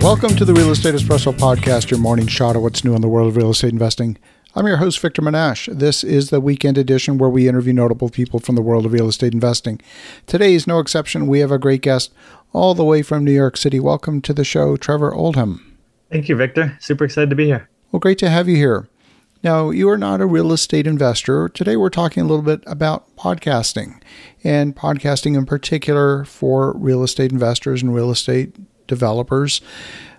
Welcome to the Real Estate Espresso Podcast, your morning shot of what's new in the world of real estate investing. I'm your host, Victor Menasce. This is the weekend edition where we interview notable people from the world of real estate investing. Today is no exception. We have a great guest all the way from New York City. Welcome to the show, Trevor Oldham. Thank you, Victor. Super excited to be here. Well, great to have you here. Now, you are not a real estate investor. Today, we're talking a little bit about podcasting and podcasting in particular for real estate investors and real estate developers.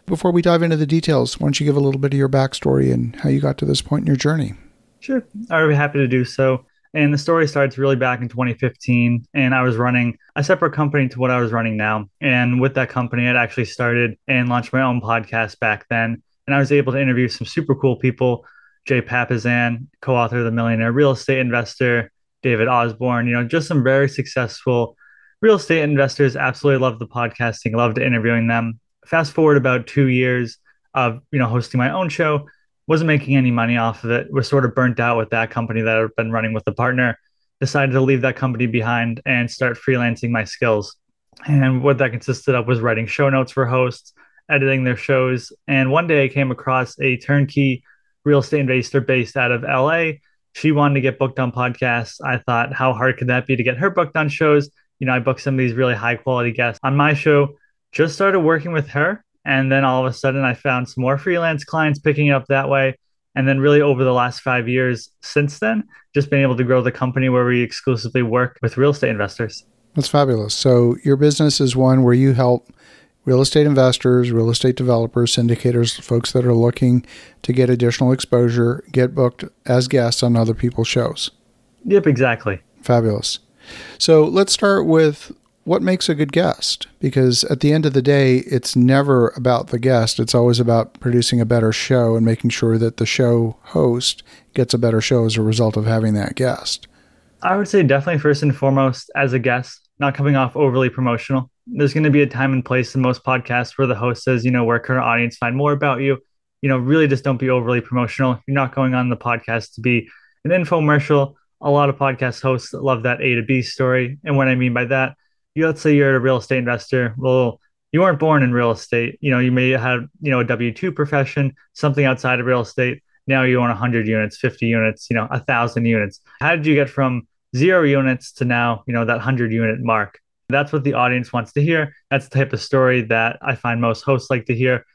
Before we dive into the details, why don't you give a little bit of your backstory and how you got to this point in your journey? Sure. I would be happy to do so. And the story starts really back in 2015. And I was running a separate company to what I was running now. And with that company, I'd actually started and launched my own podcast back then. And I was able to interview some super cool people Jay Papasan, co author of The Millionaire Real Estate Investor, David Osborne, you know, just some very successful real estate investors. Absolutely loved the podcasting, loved interviewing them. Fast forward about two years of you know hosting my own show wasn't making any money off of it was sort of burnt out with that company that i've been running with a partner decided to leave that company behind and start freelancing my skills. And what that consisted of was writing show notes for hosts editing their shows and one day i came across a turnkey real estate investor based out of la she wanted to get booked on podcasts. I thought how hard could that be to get her booked on shows you know i booked some of these really high quality guests on my show just started working with her. And then all of a sudden, I found some more freelance clients picking up that way. And then, really, over the last five years since then, just been able to grow the company where we exclusively work with real estate investors. That's fabulous. So, your business is one where you help real estate investors, real estate developers, syndicators, folks that are looking to get additional exposure, get booked as guests on other people's shows. Yep, exactly. Fabulous. So, let's start with what makes a good guest? Because at the end of the day, it's never about the guest. It's always about producing a better show and making sure that the show host gets a better show as a result of having that guest. I would say definitely first and foremost as a guest, not coming off overly promotional. There's going to be a time and place in most podcasts where the host says, you know, where can our audience find more about you? You know, really just don't be overly promotional. You're not going on the podcast to be an infomercial. A lot of podcast hosts love that A to B story. And what I mean by that, you let's say you're a real estate investor. Well, you weren't born in real estate. You know, you may have, you know, a W 2 profession, something outside of real estate. Now you own 100 units, 50 units, you know, 1,000 units. How did you get from zero units to now, you know, that 100 unit mark? That's what the audience wants to hear. That's the type of story that I find most hosts like to hear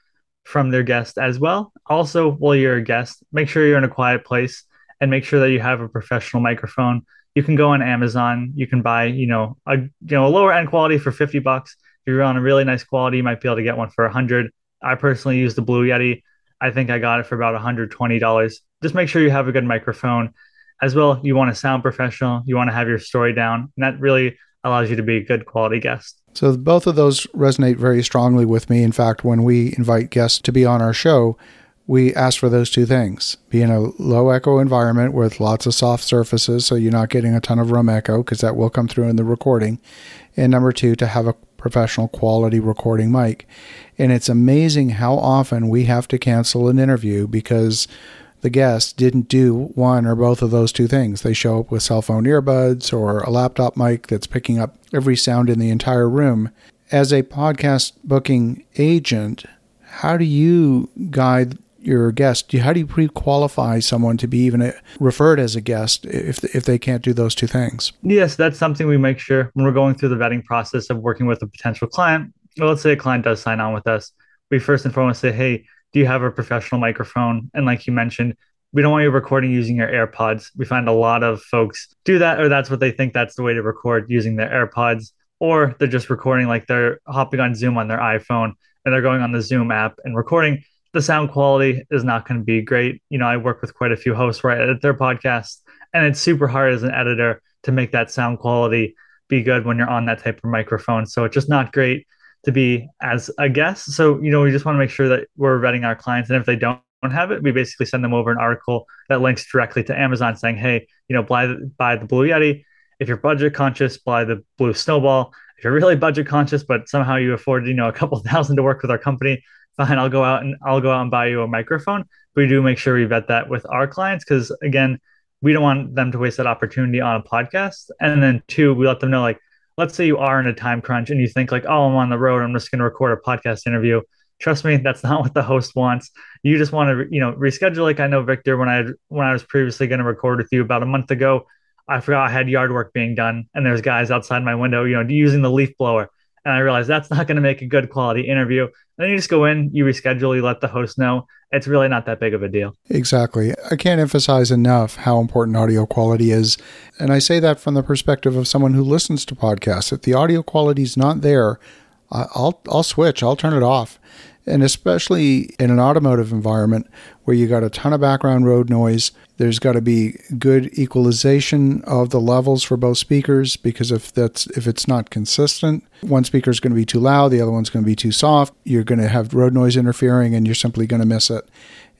from their guest as well. Also, while you're a guest, make sure you're in a quiet place and make sure that you have a professional microphone you can go on Amazon. You can buy, you know, a you know a lower end quality for 50 bucks. If you're on a really nice quality, you might be able to get one for a 100. I personally use the Blue Yeti. I think I got it for about $120. Just make sure you have a good microphone. As well, you want to sound professional. You want to have your story down, and that really allows you to be a good quality guest. So both of those resonate very strongly with me. In fact, when we invite guests to be on our show, we ask for those two things. Be in a low echo environment with lots of soft surfaces so you're not getting a ton of room echo because that will come through in the recording. And number two to have a professional quality recording mic. And it's amazing how often we have to cancel an interview because the guest didn't do one or both of those two things. They show up with cell phone earbuds or a laptop mic that's picking up every sound in the entire room. As a podcast booking agent how do you guide your guest? How do you pre-qualify someone to be even referred as a guest if if they can't do those two things? Yes, that's something we make sure when we're going through the vetting process of working with a potential client. Well, let's say a client does sign on with us. We first and foremost say, "Hey, do you have a professional microphone?" And like you mentioned, we don't want you recording using your AirPods. We find a lot of folks do that, or that's what they think that's the way to record using their AirPods, or they're just recording like they're hopping on Zoom on their iPhone and they're going on the Zoom app and recording the sound quality is not going to be great. You know, I work with quite a few hosts where I edit their podcasts, and it's super hard as an editor to make that sound quality be good when you're on that type of microphone. So it's just not great to be as a guest. So, you know, we just want to make sure that we're vetting our clients. And if they don't have it, we basically send them over an article that links directly to Amazon saying, hey, you know, buy the, buy the Blue Yeti. If you're budget conscious, buy the Blue Snowball. If you're really budget conscious, but somehow you afford, you know, a couple thousand to work with our company, fine, I'll go out and I'll go out and buy you a microphone. But we do make sure we vet that with our clients because again, we don't want them to waste that opportunity on a podcast. And then two, we let them know like, let's say you are in a time crunch and you think like, oh, I'm on the road, I'm just going to record a podcast interview. Trust me, that's not what the host wants. You just want to, you know, reschedule. Like I know Victor, when I when I was previously going to record with you about a month ago, I forgot I had yard work being done, and there's guys outside my window, you know, using the leaf blower, and I realized that's not going to make a good quality interview. And then you just go in, you reschedule, you let the host know. It's really not that big of a deal. Exactly. I can't emphasize enough how important audio quality is. And I say that from the perspective of someone who listens to podcasts. If the audio quality is not there, I'll I'll switch. I'll turn it off. And especially in an automotive environment where you got a ton of background road noise, there's got to be good equalization of the levels for both speakers because if that's if it's not consistent, one speaker is going to be too loud, the other one's going to be too soft. You're going to have road noise interfering, and you're simply going to miss it,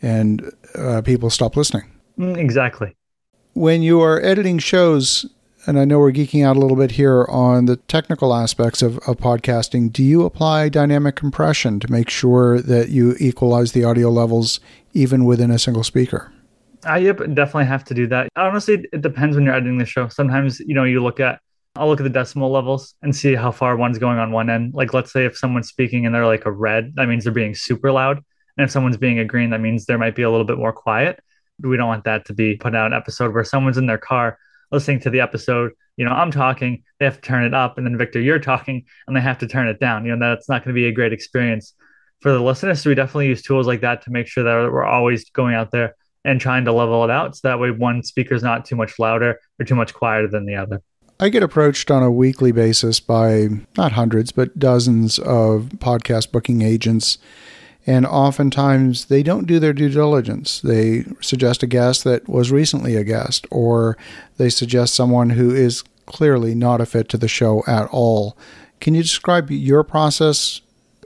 and uh, people stop listening. Mm, exactly. When you are editing shows, and I know we're geeking out a little bit here on the technical aspects of, of podcasting. Do you apply dynamic compression to make sure that you equalize the audio levels even within a single speaker? I yep, definitely have to do that. Honestly, it depends when you're editing the show. Sometimes, you know, you look at I'll look at the decimal levels and see how far one's going on one end. Like let's say if someone's speaking and they're like a red, that means they're being super loud. And if someone's being a green, that means there might be a little bit more quiet. We don't want that to be put out an episode where someone's in their car listening to the episode, you know, I'm talking, they have to turn it up, and then Victor, you're talking, and they have to turn it down. You know, that's not going to be a great experience for the listeners. So we definitely use tools like that to make sure that we're always going out there and trying to level it out, so that way one speaker is not too much louder or too much quieter than the other. I get approached on a weekly basis by not hundreds, but dozens of podcast booking agents and oftentimes they don't do their due diligence. They suggest a guest that was recently a guest, or they suggest someone who is clearly not a fit to the show at all. Can you describe your process?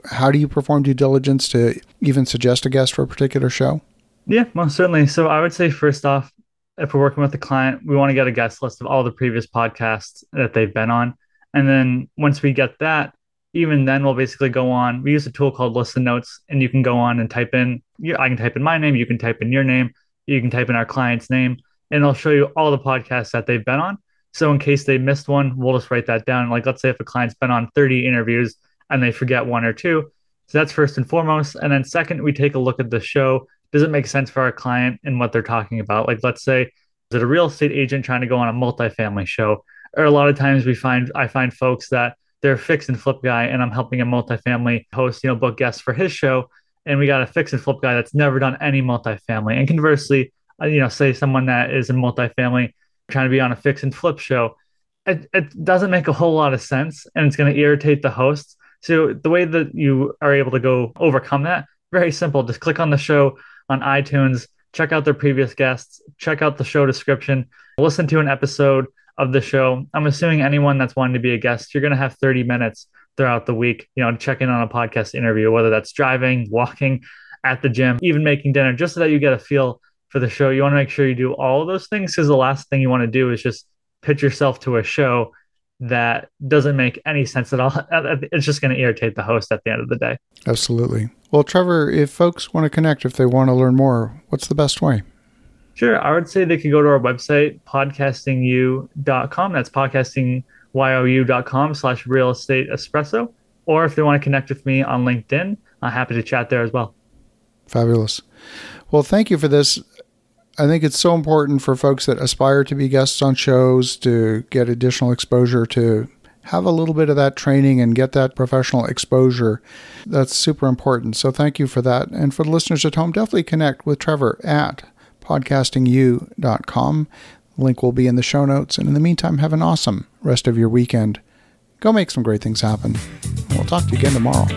How do you perform due diligence to even suggest a guest for a particular show? Yeah, most certainly. So I would say, first off, if we're working with a client, we want to get a guest list of all the previous podcasts that they've been on. And then once we get that, even then we'll basically go on we use a tool called listen notes and you can go on and type in i can type in my name you can type in your name you can type in our client's name and it'll show you all the podcasts that they've been on. So in case they missed one we'll just write that down. Like let's say if a client's been on 30 interviews and they forget one or two so that's first and foremost. And then second we take a look at the show. Does it make sense for our client and what they're talking about? Like let's say is it a real estate agent trying to go on a multifamily show? Or a lot of times we find i find folks that they're fix and flip guy, and I'm helping a multifamily host, you know, book guests for his show. And we got a fix and flip guy that's never done any multifamily. And conversely, uh, you know, say someone that is in multifamily trying to be on a fix and flip show, it, it doesn't make a whole lot of sense, and it's going to irritate the hosts. So the way that you are able to go overcome that, very simple. Just click on the show on iTunes, check out their previous guests, check out the show description, listen to an episode of the show. I'm assuming anyone that's wanting to be a guest, you're going to have 30 minutes throughout the week, you know, to check in on a podcast interview, whether that's driving, walking, at the gym, even making dinner, just so that you get a feel for the show. You want to make sure you do all those things because the last thing you want to do is just pitch yourself to a show that doesn't make any sense at all. It's just going to irritate the host at the end of the day. Absolutely. Well, Trevor, if folks want to connect, if they want to learn more, what's the best way? Sure. I would say they could go to our website, podcastingyou.com. That's podcastingyou.com slash real estate espresso. Or if they want to connect with me on LinkedIn, I'm happy to chat there as well. Fabulous. Well, thank you for this. I think it's so important for folks that aspire to be guests on shows to get additional exposure to have a little bit of that training and get that professional exposure. That's super important. So thank you for that. And for the listeners at home, definitely connect with Trevor at podcastingyou.com. Link will be in the show notes. And in the meantime, have an awesome rest of your weekend. Go make some great things happen. We'll talk to you again tomorrow.